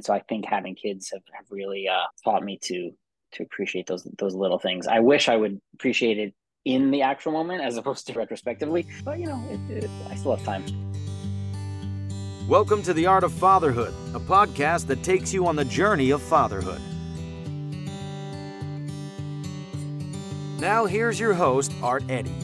so I think having kids have, have really uh, taught me to to appreciate those those little things. I wish I would appreciate it in the actual moment as opposed to retrospectively, but you know, it, it, I still have time. Welcome to The Art of Fatherhood, a podcast that takes you on the journey of fatherhood. Now, here's your host, Art Eddy.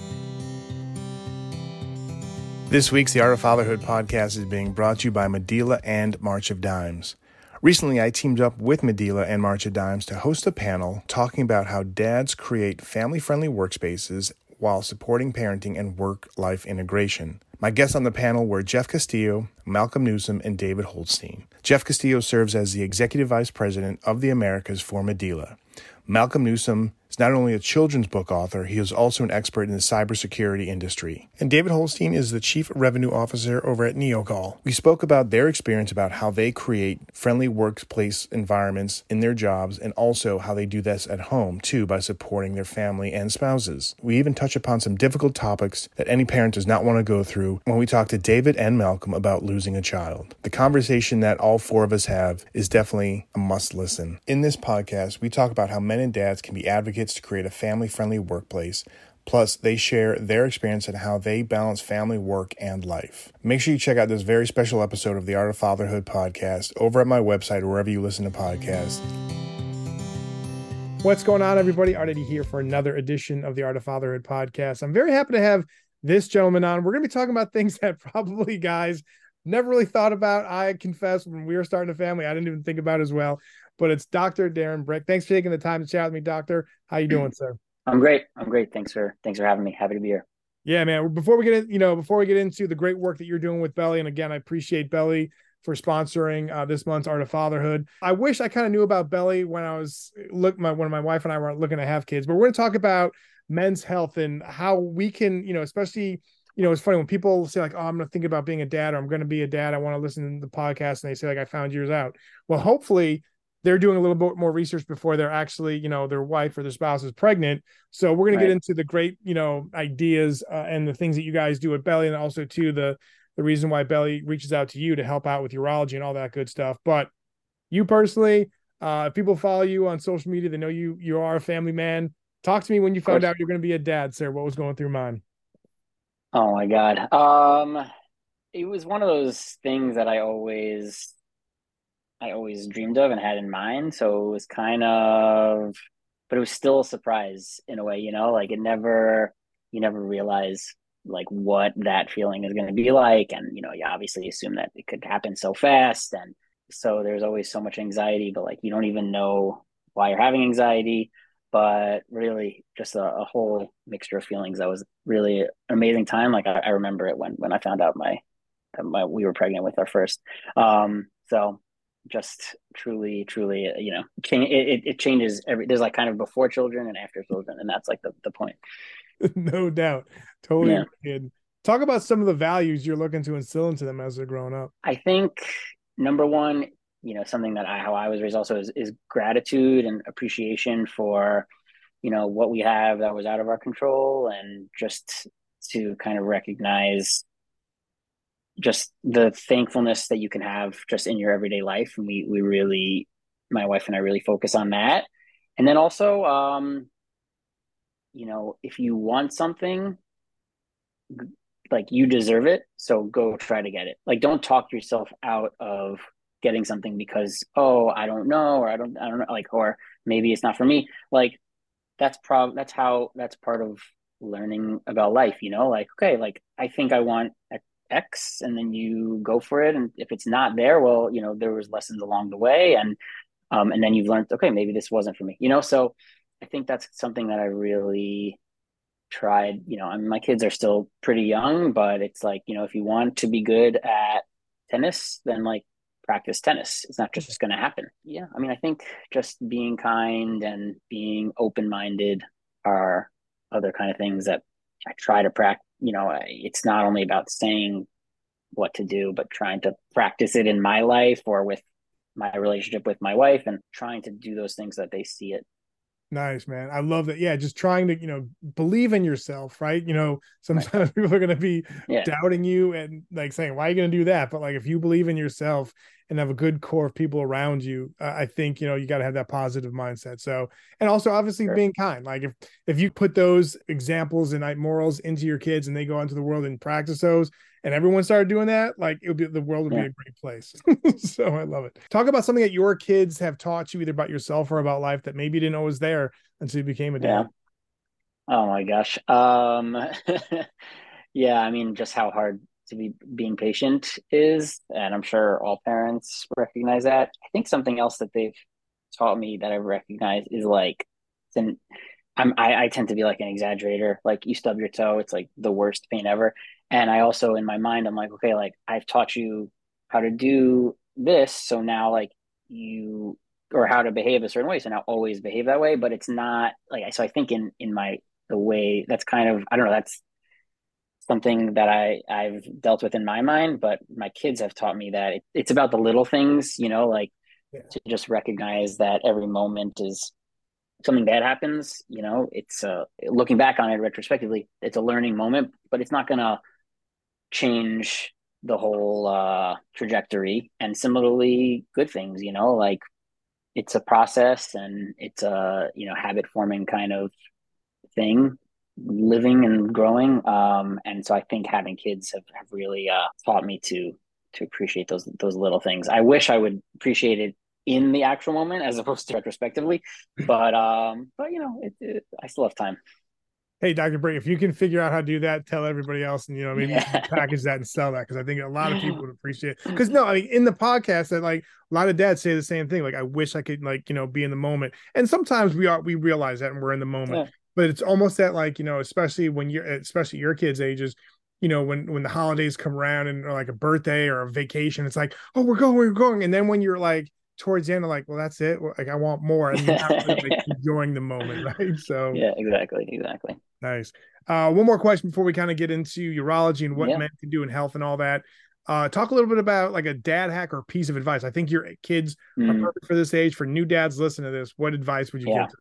This week's The Art of Fatherhood podcast is being brought to you by Medela and March of Dimes. Recently, I teamed up with Medela and March of Dimes to host a panel talking about how dads create family friendly workspaces while supporting parenting and work life integration. My guests on the panel were Jeff Castillo, Malcolm Newsome, and David Holstein. Jeff Castillo serves as the Executive Vice President of the Americas for Medela. Malcolm Newsome is not only a children's book author, he is also an expert in the cybersecurity industry. And David Holstein is the Chief Revenue Officer over at NeoCall. We spoke about their experience about how they create friendly workplace environments in their jobs and also how they do this at home too by supporting their family and spouses. We even touch upon some difficult topics that any parent does not want to go through when we talk to David and Malcolm about losing a child. The conversation that all four of us have is definitely a must listen. In this podcast, we talk about how men and dads can be advocates advocates to create a family friendly workplace. Plus, they share their experience and how they balance family, work, and life. Make sure you check out this very special episode of the Art of Fatherhood podcast over at my website wherever you listen to podcasts. What's going on, everybody? Art Eddy here for another edition of the Art of Fatherhood podcast. I'm very happy to have this gentleman on. We're going to be talking about things that probably guys never really thought about. I confess, when we were starting a family, I didn't even think about as well but it's Dr. Darren Bryk. Thanks for taking the time to chat with me, Doctor. How you doing, sir? I'm great. I'm great. Thanks for thanks for having me. Happy to be here. Yeah, man. Before we get in, you know, before we get into the great work that you're doing with Beli, and again, I appreciate Beli for sponsoring uh, this month's Art of Fatherhood. I wish I kind of knew about Beli when I was look my when my wife and I were looking to have kids, but we're going to talk about men's health and how we can, you know, especially you know, it's funny when people say like, "Oh, I'm going to think about being a dad," or "I'm going to be a dad." I want to listen to the podcast, and they say like, "I found yours out." Well, hopefully, they're doing a little bit more research before they're actually, you know, their wife or their spouse is pregnant. So we're going right. to get into the great, you know, ideas uh, and the things that you guys do at Beli, and also to the the reason why Beli reaches out to you to help out with urology and all that good stuff. But you personally, uh, if people follow you on social media, they know you you are a family man. Talk to me when you found out you're going to be a dad, sir. What was going through mine? Oh my god, um, it was one of those things that I always I always dreamed of and had in mind. So it was kind of, but it was still a surprise in a way, you know, like it never, you never realize like what that feeling is going to be like. And, you know, you obviously assume that it could happen so fast. And so there's always so much anxiety, but like you don't even know why you're having anxiety. But really, just a, a whole mixture of feelings. That was really an amazing time. Like I, I remember it when when I found out my, my we were pregnant with our first. Um, so just truly truly you know it, it changes every there's like kind of before children and after children and that's like the, the point. No doubt. Totally yeah. talk about some of the values you're looking to instill into them as they're growing up. I think number one you know something that i how i was raised also is, is gratitude and appreciation for you know what we have that was out of our control and just to kind of recognize just the thankfulness that you can have just in your everyday life. And we we really my wife and I really focus on that. And then also um you know if you want something like you deserve it. So go try to get it. Like don't talk yourself out of getting something because oh I don't know or I don't I don't know like or maybe it's not for me. Like that's prob that's how that's part of learning about life you know? Like okay like I think I want X and then you go for it. And if it's not there, well, you know, there was lessons along the way. And, um, and then you've learned, okay, maybe this wasn't for me, you know? So I think that's something that I really tried, you know, I mean, my kids are still pretty young, but it's like, you know, if you want to be good at tennis, then like practice tennis. It's not just going to happen. Yeah. I mean, I think just being kind and being open-minded are other kind of things that I try to practice you know, it's not only about saying what to do, but trying to practice it in my life or with my relationship with my wife and trying to do those things that they see it Nice, man. I love that. Yeah, just trying to, you know, believe in yourself, right? You know, sometimes right. people are going to be yeah. doubting you and like saying, why are you going to do that? But like, if you believe in yourself and have a good core of people around you, uh, I think, you know, you got to have that positive mindset. So, and also obviously sure. being kind. Like, if, if you put those examples and morals into your kids and they go into the world and practice those, and everyone started doing that, like it would be the world would yeah. be a great place. so I love it. Talk about something that your kids have taught you either about yourself or about life that maybe you didn't know was there until you became a dad. Yeah. Oh my gosh. Um yeah, I mean just how hard to be being patient is, and I'm sure all parents recognize that. I think something else that they've taught me that I recognize is like I'm I, I tend to be like an exaggerator. Like you stub your toe, it's like the worst pain ever. And I also in my mind, I'm like, okay, like I've taught you how to do this, so now like you or how to behave a certain way, so now always behave that way. But it's not like so. I think in in my the way that's kind of I don't know that's something that I I've dealt with in my mind, but my kids have taught me that it, it's about the little things, you know, like yeah. to just recognize that every moment is something bad happens. You know, it's uh, looking back on it retrospectively, it's a learning moment, but it's not gonna change the whole uh, trajectory. And similarly, good things, you know, like it's a process and it's a you know habit forming kind of thing living and growing um and so i think having kids have, have really uh taught me to to appreciate those those little things i wish i would appreciate it in the actual moment as opposed to retrospectively but um but you know it, it, i still have time hey, Dr. Bryk, if you can figure out how to do that, tell everybody else, and you know, maybe yeah. package that and sell that because I think a lot of people would appreciate. it. Because no, I mean, in the podcast, that like a lot of dads say the same thing. Like, I wish I could, like, you know, be in the moment. And sometimes we are, we realize that, and we're in the moment. Yeah. But it's almost that, like, you know, especially when you're, especially your kids' ages, you know, when when the holidays come around and like a birthday or a vacation, it's like, oh, we're going, we're going. And then when you're like towards the end, like, well, that's it. Like, I want more, and really, like, enjoying the moment, right? So, yeah, exactly, exactly. Nice. Uh, one more question before we kind of get into urology and what yeah. men can do in health and all that. Uh, talk a little bit about like a dad hack or piece of advice. I think your kids mm. are perfect for this age. For new dads, listen to this. What advice would you yeah. give?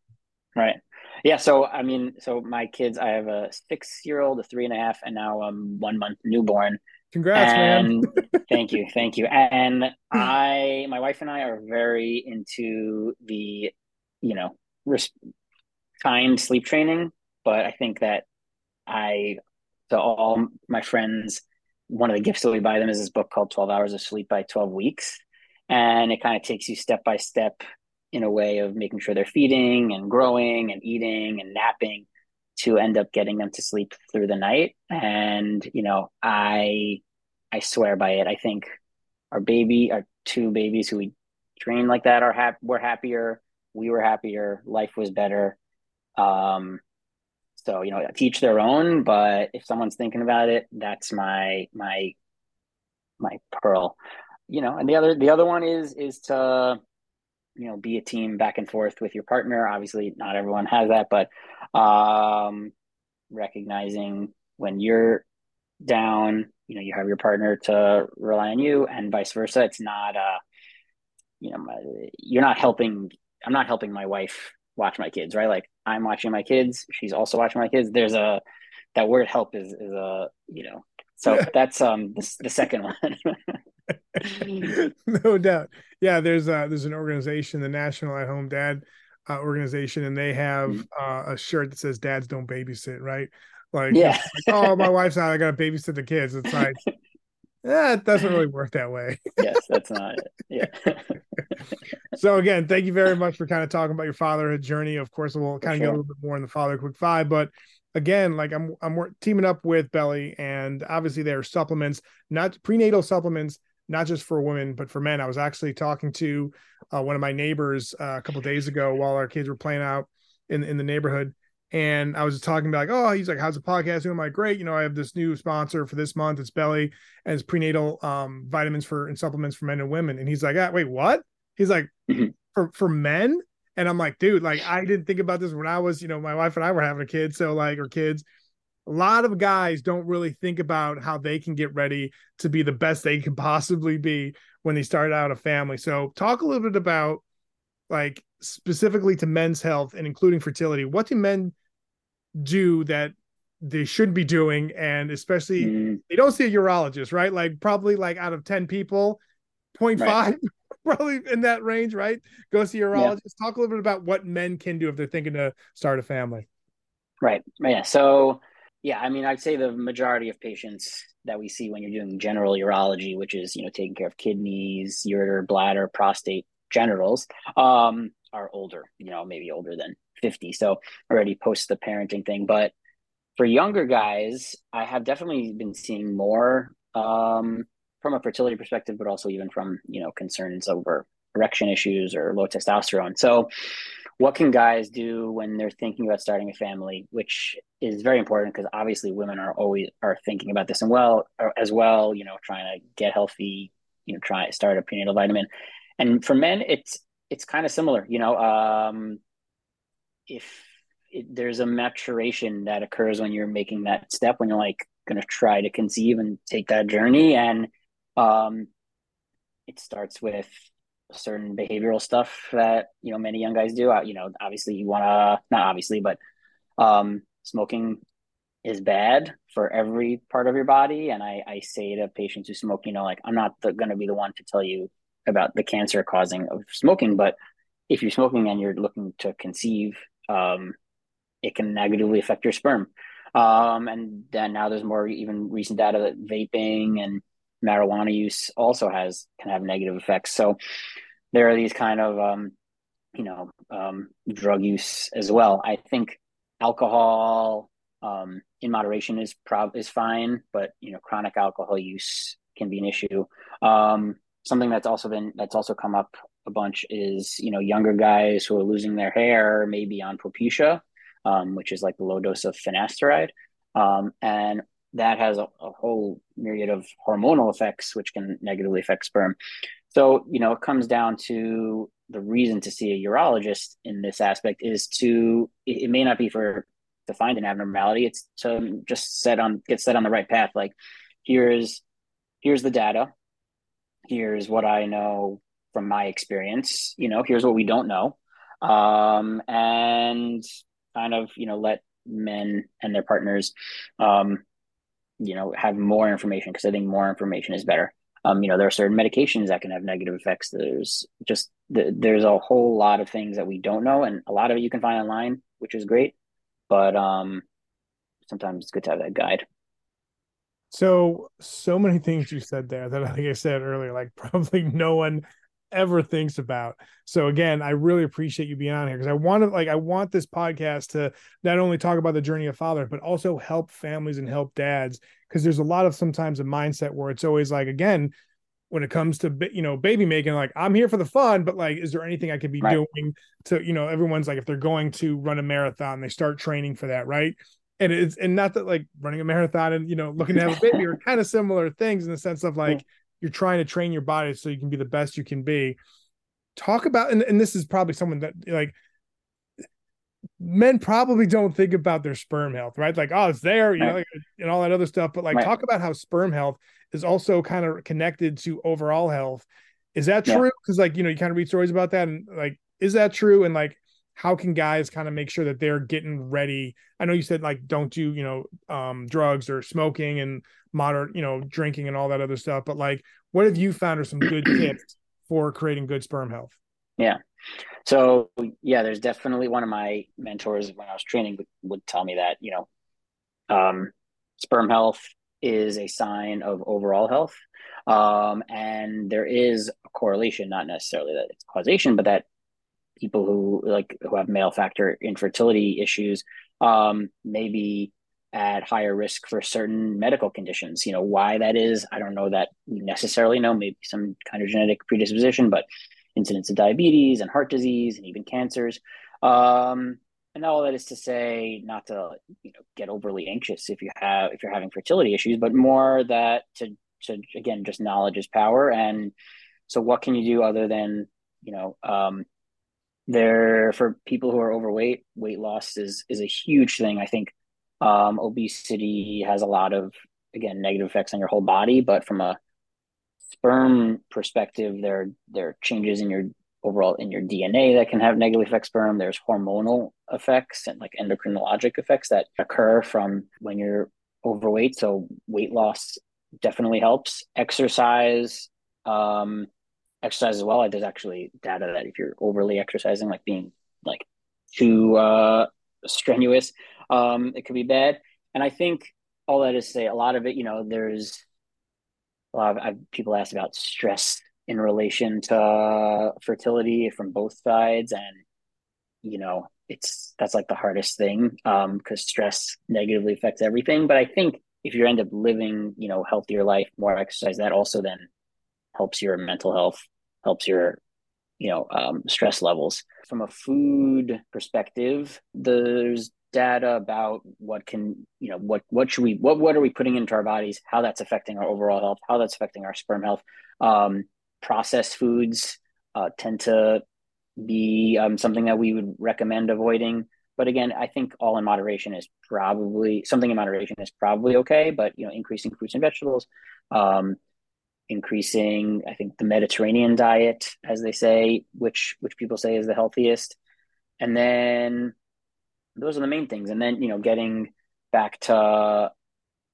Right. Yeah. So, I mean, so my kids, I have a six year old, a three and a half, and now a one month newborn. Congrats, and man. thank you. Thank you. And I, my wife and I are very into the, you know, res- kind sleep training but I think that I to all my friends, one of the gifts that we buy them is this book called 12 Hours of Sleep by 12 Weeks. And it kind of takes you step by step in a way of making sure they're feeding and growing and eating and napping to end up getting them to sleep through the night. And, you know, I I swear by it. I think our baby, our two babies who we trained like that are happy were happier. We were happier. Life was better. Um, so, you know, teach their own, but if someone's thinking about it, that's my my my pearl. You know, and the other the other one is is to you know be a team back and forth with your partner. Obviously, not everyone has that, but um recognizing when you're down, you know, you have your partner to rely on you and vice versa. It's not uh you know, you're not helping I'm not helping my wife watch my kids, right? Like I'm watching my kids, she's also watching my kids. There's a that word help is is a you know so that's um the, the second one. no doubt. Yeah, there's uh there's an organization, the National at Home Dad uh, organization, and they have mm-hmm. uh, a shirt that says "Dads don't babysit." Right? Like, yeah. Like, oh, my wife's out. I got to babysit the kids. It's like yeah, it doesn't really work that way. yes, that's not it. Yeah. so again, thank you very much for kind of talking about your fatherhood journey. Of course, we'll kind of sure. get a little bit more in the father quick five, but again, like I'm I'm teaming up with Beli, and obviously there are supplements, not prenatal supplements, not just for women but for men. I was actually talking to uh, one of my neighbors uh, a couple days ago while our kids were playing out in in the neighborhood, and I was talking about like, oh, he's like, how's the podcast doing? I'm like, great. You know, I have this new sponsor for this month. It's Beli and it's prenatal um, vitamins for and supplements for men and women. And he's like, ah, wait, what? He's like, mm-hmm. for for men. And I'm like, dude, like I didn't think about this when I was, you know, my wife and I were having a kid. So like, or kids. A lot of guys don't really think about how they can get ready to be the best they can possibly be when they start out a family. So talk a little bit about like specifically to men's health and including fertility, what do men do that they should be doing? And especially mm. they don't see a urologist, right? Like probably like out of 10 people, 0.5 right. probably in that range, right? Go see a urologist. Yeah. Talk a little bit about what men can do if they're thinking to start a family. Right. Yeah. So yeah, I mean, I'd say the majority of patients that we see when you're doing general urology, which is you know taking care of kidneys, ureter, bladder, prostate, genitals, um, are older. You know, maybe older than fifty, so already post the parenting thing. But for younger guys, I have definitely been seeing more um, from a fertility perspective, but also even from you know concerns over erection issues or low testosterone. So what can guys do when they're thinking about starting a family which is very important because obviously women are always are thinking about this and well as well you know trying to get healthy you know try start a prenatal vitamin. And for men it's it's kind of similar you know um if it, there's a maturation that occurs when you're making that step when you're like going to try to conceive and take that journey. And um it starts with certain behavioral stuff that you know many young guys do. You know, obviously you want to not obviously, but um, smoking is bad for every part of your body. And I, I say to patients who smoke, you know, like I'm not going to be the one to tell you about the cancer causing of smoking, but if you're smoking and you're looking to conceive, um, it can negatively affect your sperm. Um, and then now there's more even recent data that vaping and marijuana use also has can have negative effects. So there are these kind of um, you know um, drug use as well. I think alcohol um, in moderation is prob is fine, but you know chronic alcohol use can be an issue. Um, something that's also been that's also come up a bunch is you know younger guys who are losing their hair maybe on Propecia, um, which is like the low dose of finasteride, um, and that has a, a, whole myriad of hormonal effects which can negatively affect sperm. So, you know, it comes down to the reason to see a urologist in this aspect is to, it, it may not be for to find an abnormality, it's to just set on, get set on the right path. Like, here's, here's the data. Here's what I know from my experience. You know, here's what we don't know. Um, and kind of, you know, let men and their partners, um, you know, have more information because I think more information is better. Um, you know, there are certain medications that can have negative effects. There's just there's a whole lot of things that we don't know, and a lot of it you can find online, which is great. But um, sometimes it's good to have that guide. So, so many things you said there that, like I said earlier, like probably no one ever thinks about. So again, I really appreciate you being on here because I want to like I want this podcast to not only talk about the journey of father, but also help families and help dads because there's a lot of sometimes a mindset where it's always like again when it comes to you know baby making like i'm here for the fun but like is there anything i could be right. doing to you know everyone's like if they're going to run a marathon they start training for that right and it's and not that like running a marathon and you know looking to have a baby are kind of similar things in the sense of like you're trying to train your body so you can be the best you can be talk about and, and this is probably someone that like men probably don't think about their sperm health right like oh it's there you right. know like, and all that other stuff but like right. talk about how sperm health is also kind of connected to overall health is that true because yeah. like you know you kind of read stories about that and like is that true and like how can guys kind of make sure that they're getting ready? I know you said like don't do you know um drugs or smoking and moderate you know drinking and all that other stuff but like what have you found are some good tips for creating good sperm health? Yeah. So yeah there's definitely one of my mentors when i was training would, would tell me that you know um sperm health is a sign of overall health. Um and there is a correlation not necessarily that it's causation but that people who like who have male factor infertility issues um, may be at higher risk for certain medical conditions. You know why that is, I don't know that we necessarily know. Maybe some kind of genetic predisposition, but incidence of diabetes and heart disease and even cancers. Um, and all that is to say, not to you know get overly anxious if you have if you're having fertility issues, but more that to to again just knowledge is power. And so, what can you do other than you know um, there for people who are overweight weight loss is is a huge thing i think um, obesity has a lot of again negative effects on your whole body but from a sperm perspective there there are changes in your overall in your DNA that can have negative effects sperm. There's hormonal effects and like endocrinologic effects that occur from when you're overweight. So weight loss definitely helps. Exercise, um, exercise as well. Like There's actually data that if you're overly exercising, like being like too uh, strenuous, um, it could be bad. And I think all that is to say, a lot of it, you know, there's a lot of I've, people ask about stress in relation to uh, fertility from both sides, and you know, it's that's like the hardest thing because um, stress negatively affects everything. But I think if you end up living, you know, healthier life, more exercise, that also then helps your mental health, helps your you know um, stress levels. From a food perspective there's data about what can you know what what should we what what are we putting into our bodies how that's affecting our overall health how that's affecting our sperm health. Um, processed foods uh, tend to be um, something that we would recommend avoiding. But again i think all in moderation is probably something in moderation is probably okay but you know increasing fruits and vegetables um, increasing i think the mediterranean diet as they say which which people say is the healthiest and then those are the main things. And then, you know, getting back to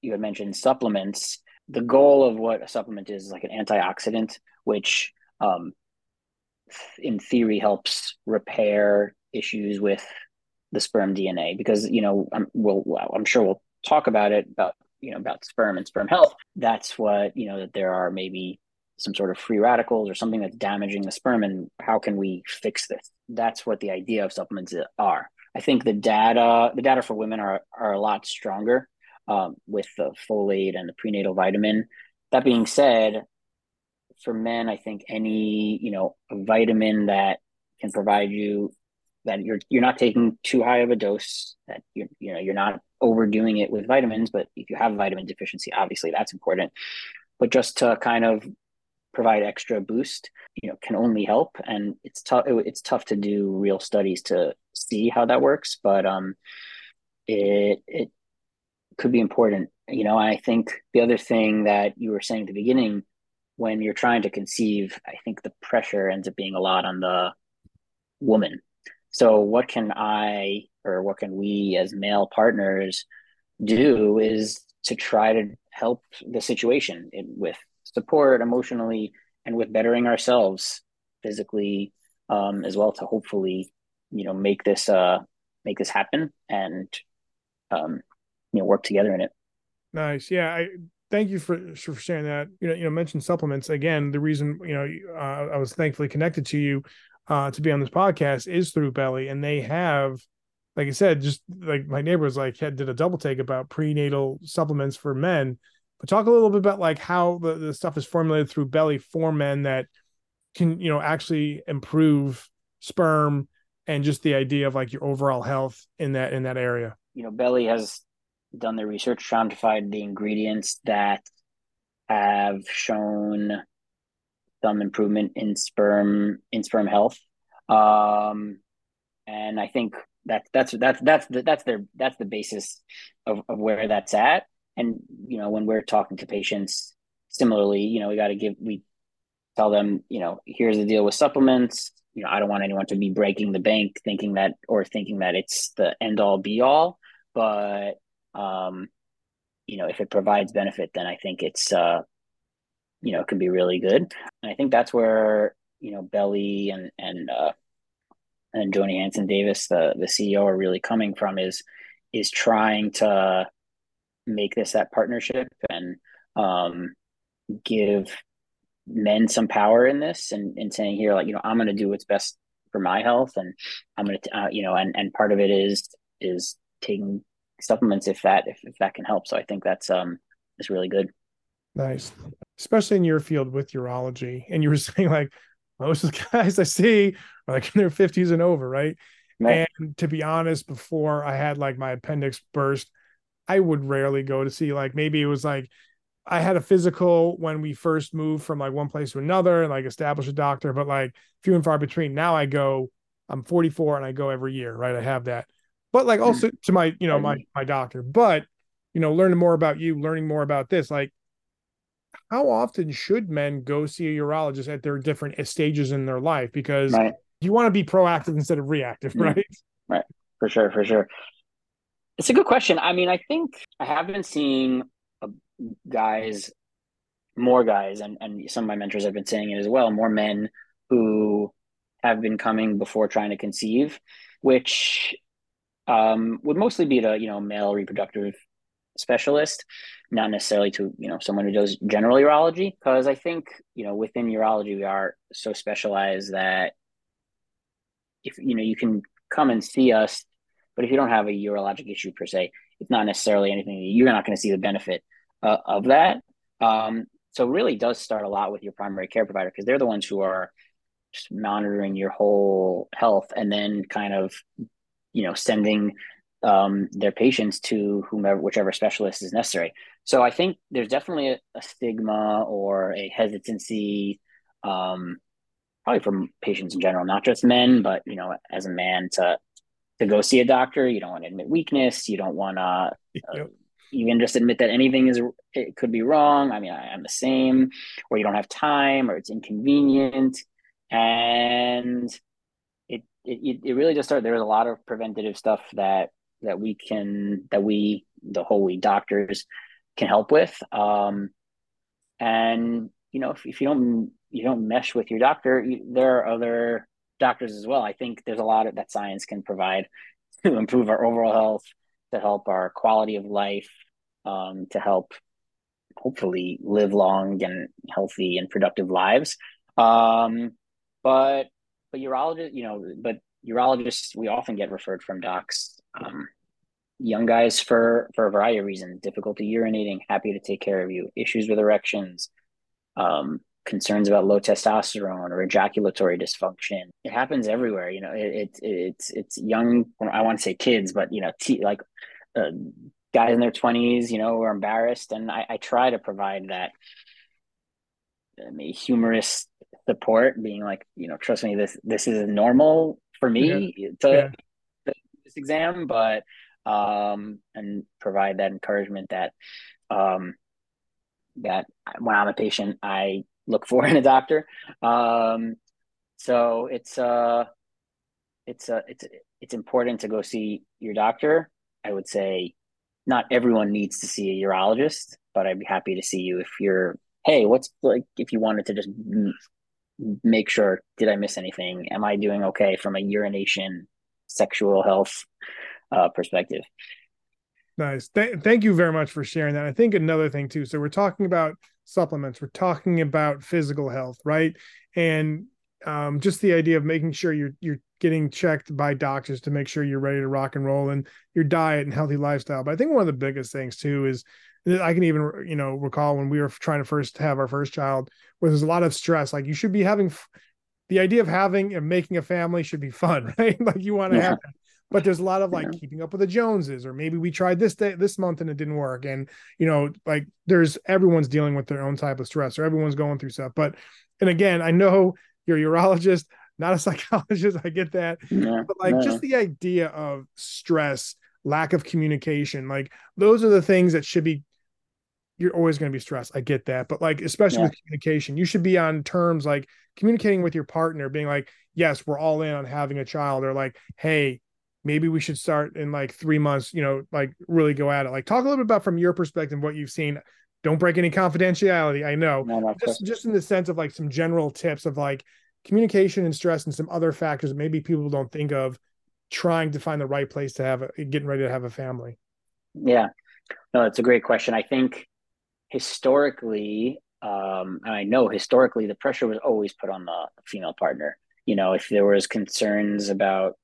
you had mentioned supplements. The goal of what a supplement is, is like an antioxidant, which um, in theory helps repair issues with the sperm DNA. Because you know, I'm, we'll, I'm sure we'll talk about it about you know about sperm and sperm health. That's what you know that there are maybe some sort of free radicals or something that's damaging the sperm, and how can we fix this? That's what the idea of supplements are. I think the data the data for women are are a lot stronger um, with the folate and the prenatal vitamin. That being said, for men, I think any you know vitamin that can provide you that you're you're not taking too high of a dose that you're you know you're not overdoing it with vitamins but if you have vitamin deficiency obviously that's important. But just to kind of provide extra boost you know can only help. And it's tough it's tough to do real studies to see how that works but um it it could be important. You know i think the other thing that you were saying at the beginning when you're trying to conceive i think the pressure ends up being a lot on the woman. So what can i or what can we as male partners do is to try to help the situation with support emotionally and with bettering ourselves physically um, as well to hopefully you know make this uh make this happen and um you know work together in it. Nice. Yeah i thank you for for sharing that. You know you know mention supplements. Again the reason you know uh, i was thankfully connected to you uh to be on this podcast is through Beli and they have like i said just like my neighbor was like had did a double take about prenatal supplements for men but talk a little bit about like how the, the stuff is formulated through Beli for men that can, you know, actually improve sperm and just the idea of like your overall health in that in that area. You know, Beli has done the research trying to find the ingredients that have shown some improvement in sperm in sperm health. Um, and I think that's that's that's that's the, that's their that's the basis of, of where that's at. And you know when we're talking to patients similarly you know we got to give we tell them you know here's the deal with supplements. You know i don't want anyone to be breaking the bank thinking that or thinking that it's the end all be all. But um you know if it provides benefit then i think it's uh you know it can be really good. And i think that's where you know Beli and and uh and joni hanson davis the the ceo are really coming from is is trying to make this that partnership and um, give men some power in this and, and saying here like you know i'm going to do what's best for my health and i'm going to uh, you know and and part of it is is taking supplements if that if, if that can help. So i think that's um is really good. Nice. Especially in your field with urology and you were saying like most of the guys i see are like in their 50s and over right, and to be honest before i had like my appendix burst I would rarely go to see like maybe it was like I had a physical when we first moved from like one place to another and like establish a doctor, but like few and far between. Now I go, I'm 44 and I go every year, right? I have that. But like hmm. also to my, you know, my my doctor. But you know, learning more about you, learning more about this, like how often should men go see a urologist at their different stages in their life? Because right. you want to be proactive instead of reactive, Mm. right? Right. For sure. For sure. It's a good question. I mean, I think I have been seeing uh, guys, more guys, and, and some of my mentors have been saying it as well, more men who have been coming before trying to conceive, which um, would mostly be to, you know, male reproductive specialist, not necessarily to, you know, someone who does general urology. Because I think, you know, within urology, we are so specialized that if, you know, you can come and see us, but if you don't have a urologic issue per se, it's not necessarily anything, you're not going to see the benefit uh, of that. Um, so really does start a lot with your primary care provider because they're the ones who are just monitoring your whole health and then kind of you know sending um, their patients to whomever whichever specialist is necessary. So i think there's definitely a, a stigma or a hesitancy um, probably from patients in general not just men but you know as a man to to go see a doctor. You don't want to admit weakness. You don't want to uh, Yep. even just admit that anything is it could be wrong. I mean I, i'm the same or you don't have time or it's inconvenient. And it it, it really just started there's a lot of preventative stuff that that we can that we the we doctors can help with. Um and you know if, if you don't you don't mesh with your doctor you, there are other doctors as well. I think there's a lot of that science can provide to improve our overall health to help our quality of life um to help hopefully live long and healthy and productive lives. Um but but urologists, you know, but urologists, we often get referred from docs, um, young guys for for a variety of reasons: difficulty urinating, happy to take care of you, issues with erections, um, concerns about low testosterone or ejaculatory dysfunction. It happens everywhere. You know, it, it it's it's young. I want to say kids, but you know, t- like uh, guys in their twenties, you know, are embarrassed, and I, I try to provide that um, humorous support being like you know trust me this this is normal for me yeah. to yeah. This exam but um and provide that encouragement that um that when i'm a patient i look for in a doctor. Um so it's uh it's uh it's it's important to go see your doctor. I would say not everyone needs to see a urologist but i'd be happy to see you if you're hey what's like if you wanted to just make sure did i miss anything? Am i doing okay from a urination sexual health uh, perspective. Nice. Th- thank you very much for sharing that. I think another thing too so we're talking about supplements we're talking about physical health right? And um, just the idea of making sure you're you're getting checked by doctors to make sure you're ready to rock and roll and your diet and healthy lifestyle. But i think one of the biggest things too is I can even, you know, recall when we were trying to first have our first child, where there's a lot of stress. Like you should be having the idea of having and making a family should be fun, right? like you want to yeah. have that. But there's a lot of like yeah. keeping up with the Joneses, or maybe we tried this day this month and it didn't work. And you know, like there's everyone's dealing with their own type of stress, or everyone's going through stuff. But and again, I know you're a urologist, not a psychologist. I get that. Yeah. But like just the idea of stress, lack of communication, like those are the things that should be you're always going to be stressed. I get that. But like, especially yeah. with communication, you should be on terms like communicating with your partner, being like, yes, we're all in on having a child, or like, hey, maybe we should start in like three months, you know, like really go at it. Like, talk a little bit about from your perspective what you've seen. Don't break any confidentiality. I know. No, no, just just in the sense of like some general tips of like communication and stress and some other factors that maybe people don't think of trying to find the right place to have a, getting ready to have a family. Yeah. No, it's a great question. I think historically, um, and I know historically, the pressure was always put on the female partner. You know, if there was concerns about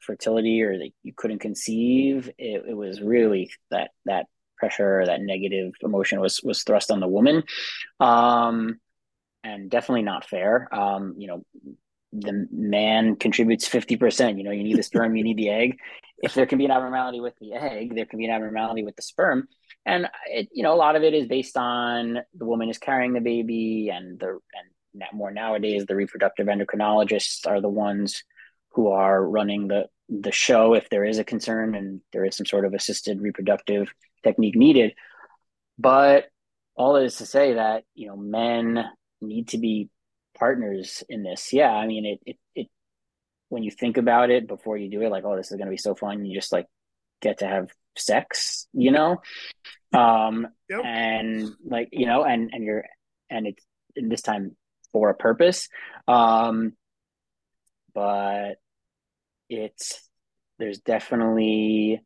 fertility or that you couldn't conceive, it, it was really that that pressure, that negative emotion was was thrust on the woman, um, and definitely not fair. Um, you know, the man contributes 50%. You know, you need the sperm, you need the egg. If there can be an abnormality with the egg, there can be an abnormality with the sperm. And it, you know, a lot of it is based on the woman is carrying the baby and the, and more nowadays, the reproductive endocrinologists are the ones who are running the, the show if there is a concern and there is some sort of assisted reproductive technique needed. But all is to say that you know men need to be partners in this. Yeah, I mean it it it when you think about it before you do it, like oh this is gonna be so fun. You just like get to have sex, you know, um, yep. and like you know, and and you're and it's in this time for a purpose, um, but it's there's definitely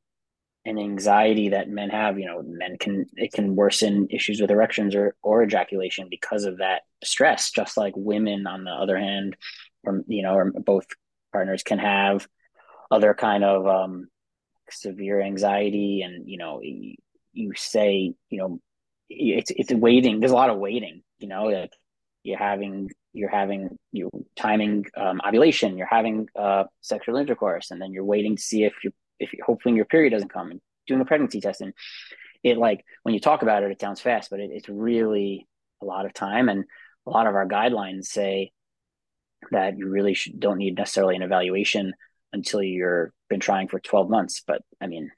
an anxiety that men have you know men can it can worsen issues with erections or or ejaculation because of that stress just like women on the other hand or you know or both partners can have other kind of um severe anxiety and you know you, say you know it's it's waiting. There's a lot of waiting you know like you're having you're having you timing um, ovulation you're having uh, sexual intercourse and then you're waiting to see if you if you hopefully your period doesn't come and doing a pregnancy test. And it like when you talk about it it sounds fast but it, it's really a lot of time. And a lot of our guidelines say that you really should, don't need necessarily an evaluation until you're been trying for 12 months but i mean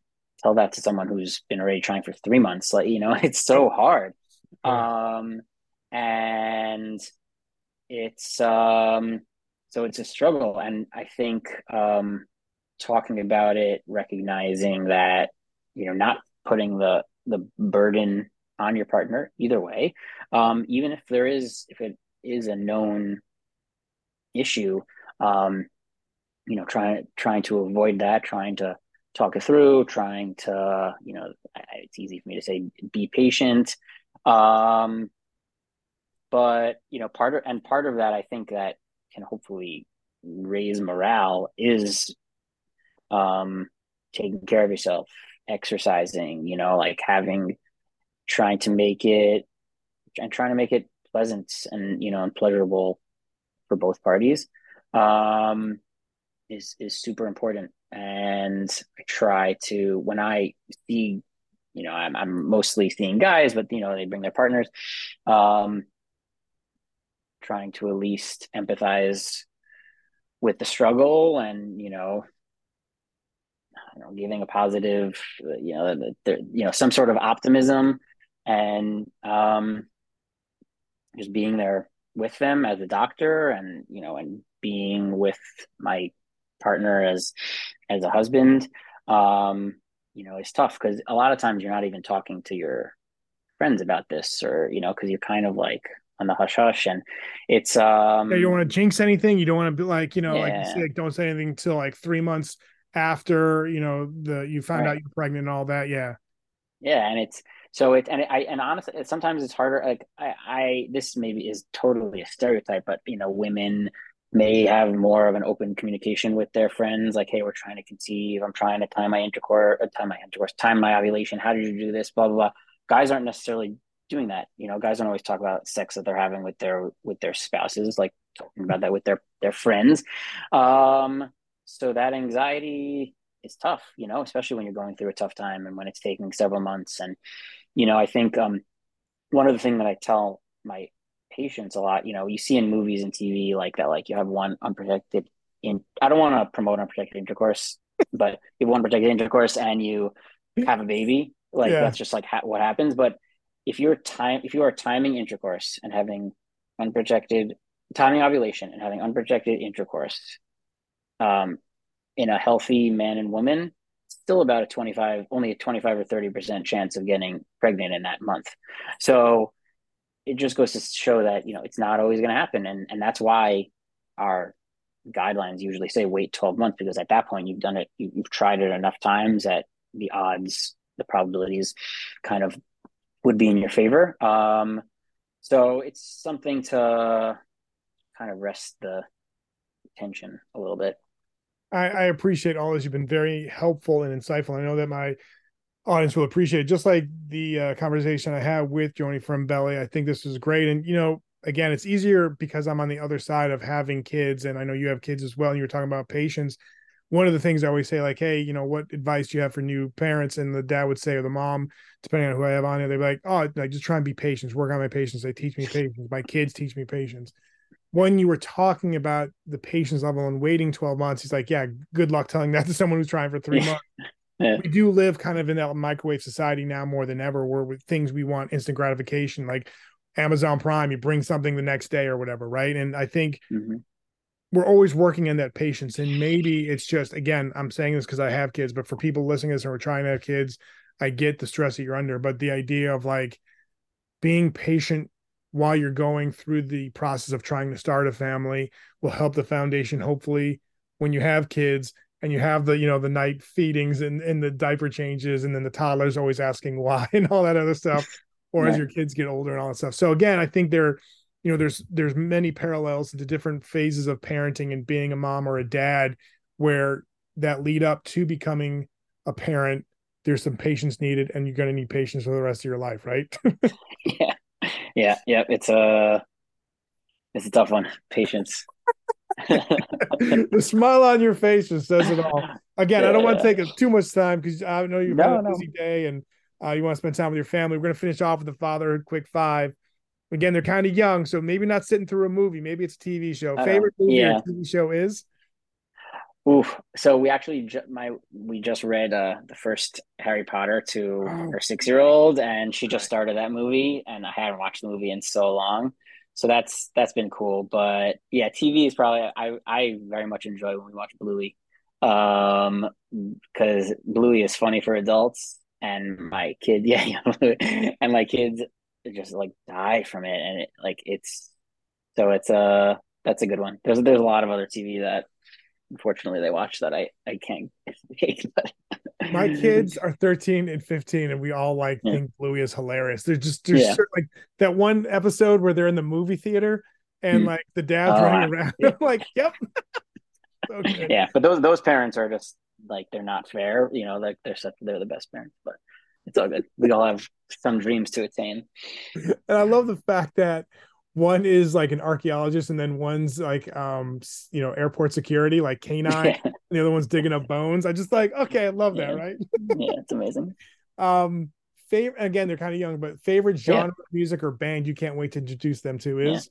tell that to someone who's been already trying for three months like you know it's so hard. Um and it's um so it's a struggle and i think um talking about it recognizing that you know not putting the the burden on your partner either way um even if there is if it is a known issue um you know trying trying to avoid that trying to talk it through trying to you know it's easy for me to say be patient. Um but you know part of and part of that i think that can hopefully raise morale is um taking care of yourself exercising you know like having trying to make it and trying to make it pleasant and you know and pleasurable for both parties. Um is is super important. And i try to when i see you know i'm, I'm mostly seeing guys but you know they bring their partners um trying to at least empathize with the struggle and you know know, giving a positive you know you know some sort of optimism and um just being there with them as a doctor and you know and being with my partner as as a husband um you know it's tough because a lot of times you're not even talking to your friends about this or you know because you're kind of like on the hush hush and it's um yeah, you don't want to jinx anything you don't want to be like you know yeah. like, say, like don't say anything until like three months after you know the you found right. out you're pregnant and all that yeah yeah and it's so it and i and honestly sometimes it's harder like i i this maybe is totally a stereotype but you know women may have more of an open communication with their friends like hey we're trying to conceive i'm trying to time my intercourse uh, time my intercourse time my ovulation how did you do this blah blah blah guys aren't necessarily doing that. You know, guys don't always talk about sex that they're having with their with their spouses, like talking about that with their their friends. Um, so that anxiety is tough, you know, especially when you're going through a tough time and when it's taking several months. And you know, I think um, one of the things that I tell my patients a lot, you know, you see in movies and TV like that, like you have one unprotected in. I don't want to promote unprotected intercourse, but you have one protected intercourse and you have a baby, like yeah. that's just like ha- what happens. But if you're time if you are timing intercourse and having unprotected timing ovulation and having unprotected intercourse um, in a healthy man and woman still about a 25 only a 25 or 30 percent chance of getting pregnant in that month so it just goes to show that you know it's not always going to happen and and that's why our guidelines usually say wait 12 months because at that point you've done it you, you've tried it enough times that the odds the probabilities kind of would be in your favor. Um, so it's something to kind of rest the tension a little bit. I, I appreciate all this. You've been very helpful and insightful. I know that my audience will appreciate it. Just like the uh, conversation I had with Joni from Beli, I think this was great. And you know, again, it's easier because I'm on the other side of having kids, and I know you have kids as well. And you were talking about patience one of the things I always say, like, hey, you know, what advice do you have for new parents? And the dad would say, or the mom, depending on who I have on here, they'd be like, oh, like just try and be patient, work on my patience. They teach me patience. My kids teach me patience. When you were talking about the patience level and waiting 12 months, he's like, yeah, good luck telling that to someone who's trying for three months. Yeah. we do live kind of in that microwave society now more than ever, where with things we want instant gratification, like Amazon Prime, you bring something the next day or whatever, right? And I think Mhm. we're always working in that patience. And maybe it's just again, I'm saying this because I have kids, but for people listening to this and we're trying to have kids, I get the stress that you're under, but the idea of like being patient while you're going through the process of trying to start a family will help the foundation hopefully when you have kids and you have the you know the night feedings and, and the diaper changes and then the toddlers always asking why and all that other stuff or as your kids get older and all that stuff so again i think there you know there's there's many parallels to different phases of parenting and being a mom or a dad where that lead up to becoming a parent there's some patience needed and you're going to need patience for the rest of your life right yeah, yeah, yeah. It's a it's a tough one. Patience. the smile on your face just says it all. Again, I don't want to take up too much time because I know you've No, had a no. busy day and uh, you want to spend time with your family. We're going to finish off with the fatherhood quick five. Again, they're kind of young, so maybe not sitting through a movie. Maybe it's a TV show. Uh, Favorite movie yeah. or TV show is? Oof. So we actually ju- my we just read uh the first Harry Potter to Oh. her six year old, and she just started that movie, and I haven't watched the movie in so long. So that's that's been cool. But yeah, TV is probably I I very much enjoy when we watch Bluey, um, because Bluey is funny for adults, and my kid, yeah, and my kids just like die from it, and it like it's so it's a that's a good one. There's there's a lot of other TV that unfortunately they watch that I I can't. But My kids are 13 and 15, and we all like Yeah. think Bluey is hilarious. They're just there's Yeah. certain, like that one episode where they're in the movie theater and Hmm. like the dad's Oh, running around. yeah. I'm like, yep. good. yeah, but those those parents are just like they're not fair. You know, like they're such they're the best parents, but it's all good. We all have some dreams to attain. and I love the fact that one is like an archaeologist and then one's like um you know airport security like canine yeah, and the other one's digging up bones. I just like okay, I love that, right? yeah, it's amazing. Um favorite again, they're kind of young, but favorite Yeah. genre of music or band you can't wait to introduce them to is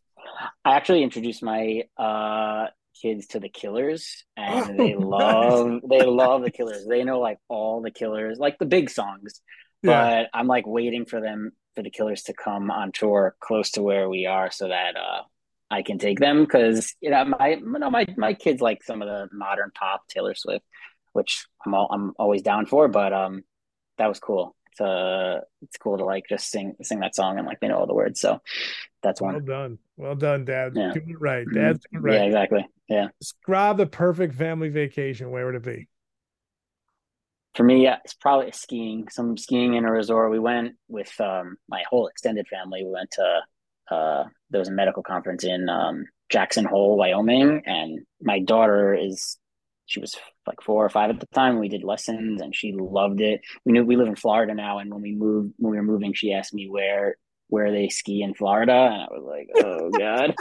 I actually introduced my uh kids to the Killers, and Oh, they nice. love they love the Killers. They know like all the Killers, like the big songs. yeah. But I'm like waiting for them for the Killers to come on tour close to where we are, so that uh I can take them because you know my you know, my my kids like some of the modern pop Taylor Swift, which I'm all, I'm always down for. But um, that was cool. It's uh, it's cool to like just sing sing that song and like they know all the words. So that's one. Well done. Well done, Dad. Yeah. Doing it right. Dad's doing it Yeah, right. exactly. Yeah. Describe the perfect family vacation. Where would it be? For me, yeah, it's probably skiing. Some skiing in a resort. We went with um, my whole extended family. We went to uh, there was a medical conference in um, Jackson Hole, Wyoming, and my daughter is she was like four or five at the time. We did lessons, and she loved it. We knew we live in Florida now, and when we moved, when we were moving, she asked me where where they ski in Florida, and I was like, oh god.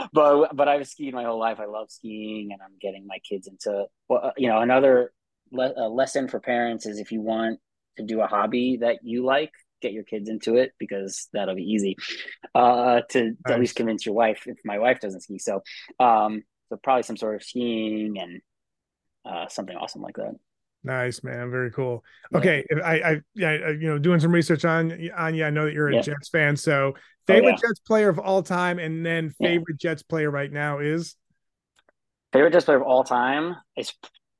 but but I've skied my whole life. I love skiing, and I'm getting my kids into well, uh, you know another le- lesson for parents is if you want to do a hobby that you like, get your kids into it because that'll be easy uh, to, to at least convince your wife. If my wife doesn't ski, so um, so probably some sort of skiing and uh, something awesome like that. Nice, man. Very cool. Okay, if I, I, yeah, you know, doing some research on on you. I know that you're a Yeah. Jets fan. So, favorite yeah. Jets player of all time, and then Yeah. favorite Jets player right now is Favorite Jets player of all time is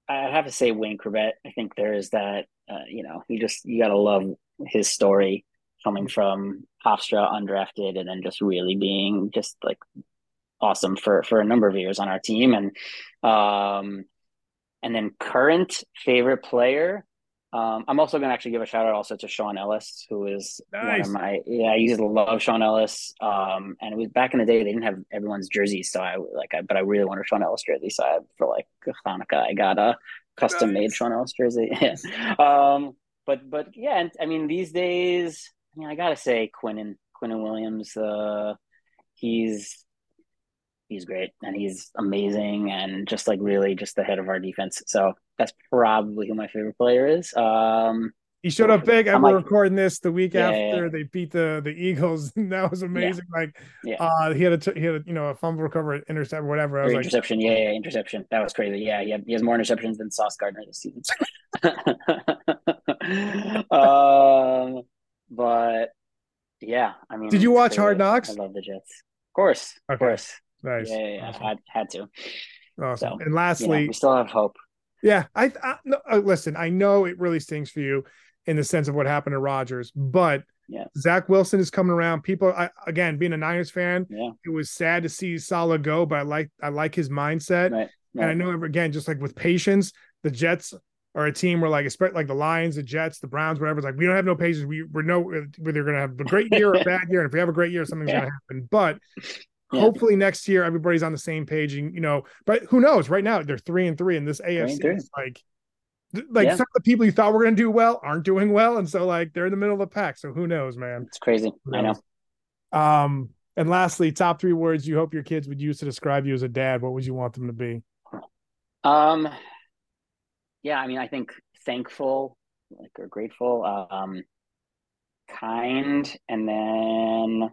I have to say Wayne Chrebet. I think there is that uh, you know you just you gotta love his story coming from Hofstra undrafted and then just really being just like awesome for for a number of years on our team and um and then current favorite player. Um, I'm also going to actually give a shout out also to Shaun Ellis, who is one of my yeah. I used to love Shaun Ellis, um, and it was back in the day they didn't have everyone's jerseys, so I like I but I really wanted Shaun Ellis jersey, so I for like Hanukkah I got a custom made Nice. Shaun Ellis jersey. Um, but but yeah, and I mean these days, I mean I gotta say Quinnen Quinnen Williams, uh, he's he's great and he's amazing and just like really just the head of our defense. So that's probably who my favorite player is. Um, He showed up big. I'm like- recording this the week Yeah, after yeah, they beat the the Eagles. and that was amazing. Like, Yeah. uh, he had a t- he had a, you know a fumble recover, intercept, whatever. I was like, interception, yeah, yeah, interception. That was crazy. Yeah, he, had, he has more interceptions than Sauce Gardner this season. um, but yeah, I mean, Did you watch Hard. Knocks? I love the Jets. Of course, of course. Nice. Yeah, yeah, yeah. Awesome. Had had to. Awesome. So, and You know, lastly, we still have hope. Yeah, I, I no, uh, listen. I know it really stings for you in the sense of what happened to Rodgers, but Yeah. Zach Wilson is coming around. People, I, again, being a Niners fan, Yeah. it was sad to see Salah go, but I like I like his mindset, Right. and I right. know again, just like with patience, the Jets are a team where like especially like the Lions, the Jets, the Browns, whatever. It's like we don't have no patience. We we know whether you're gonna have a great year or a bad year, and if we have a great year, something's Yeah. gonna happen. But Yeah. hopefully next year everybody's on the same page, and you know, but who knows? Right now they're three and three in this AFC. three. It's like like Yeah. some of the people you thought were going to do well aren't doing well, and so like they're in the middle of the pack. So who knows, man? It's crazy. I know. Um, and lastly, top three words you hope your kids would use to describe you as a dad. What would you want them to be? Um, yeah, I mean, I think thankful, like or grateful, um, kind, and then,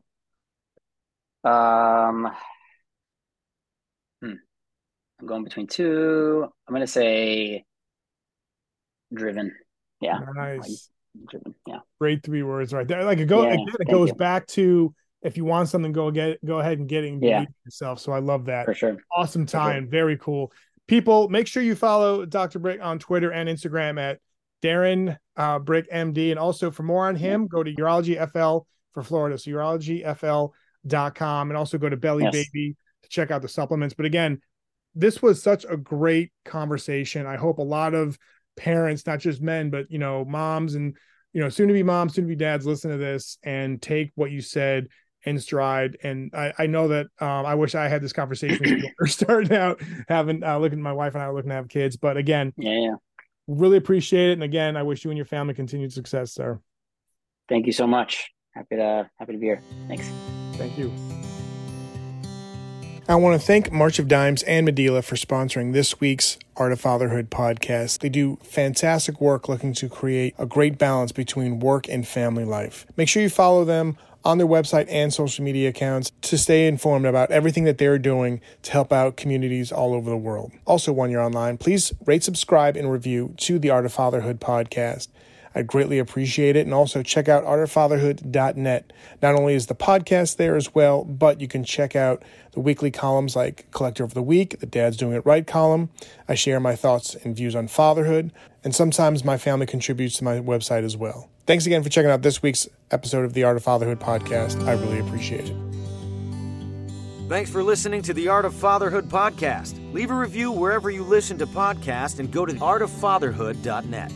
um, hmm, I'm going between two. I'm gonna say driven. Yeah, Nice, driven. Yeah, great three words right there. Like it go Yeah, again, it goes you. back to if you want something, go get go ahead and get it and Yeah. yourself. So I love that. for sure. awesome sure. time. Very cool. People, make sure you follow Dr. Bryk on Twitter and Instagram at Darren uh, Bryk MD. And also for more on him, go to Urology FL for Florida. So urologyfl.com and also go to Beli Yes. Baby to check out the supplements. But again, this was such a great conversation. I hope a lot of parents, not just men, but you know, moms and you know, soon to be moms, soon to be dads, listen to this and take what you said in stride. And I, I know that um, I wish I had this conversation when we were starting out, having uh, looking my wife and I looking to have kids. But again, Yeah, yeah. really appreciate it. And again, I wish you and your family continued success, sir. Thank you so much. Happy to happy to be here. Thanks. Thank you. I want to thank March of Dimes and Medela for sponsoring this week's Art of Fatherhood podcast. They do fantastic work looking to create a great balance between work and family life. Make sure you follow them on their website and social media accounts to stay informed about everything that they're doing to help out communities all over the world. Also, when you're online, please rate, subscribe, and review to the Art of Fatherhood podcast. I'd greatly appreciate it. And also check out artoffatherhood.net. Not only is the podcast there as well, but you can check out the weekly columns like Collector of the Week, the Dad's Doing It Right column. I share my thoughts and views on fatherhood, and sometimes my family contributes to my website as well. Thanks again for checking out this week's episode of the Art of Fatherhood podcast. I really appreciate it. Thanks for listening to the Art of Fatherhood podcast. Leave a review wherever you listen to podcasts and go to artoffatherhood.net.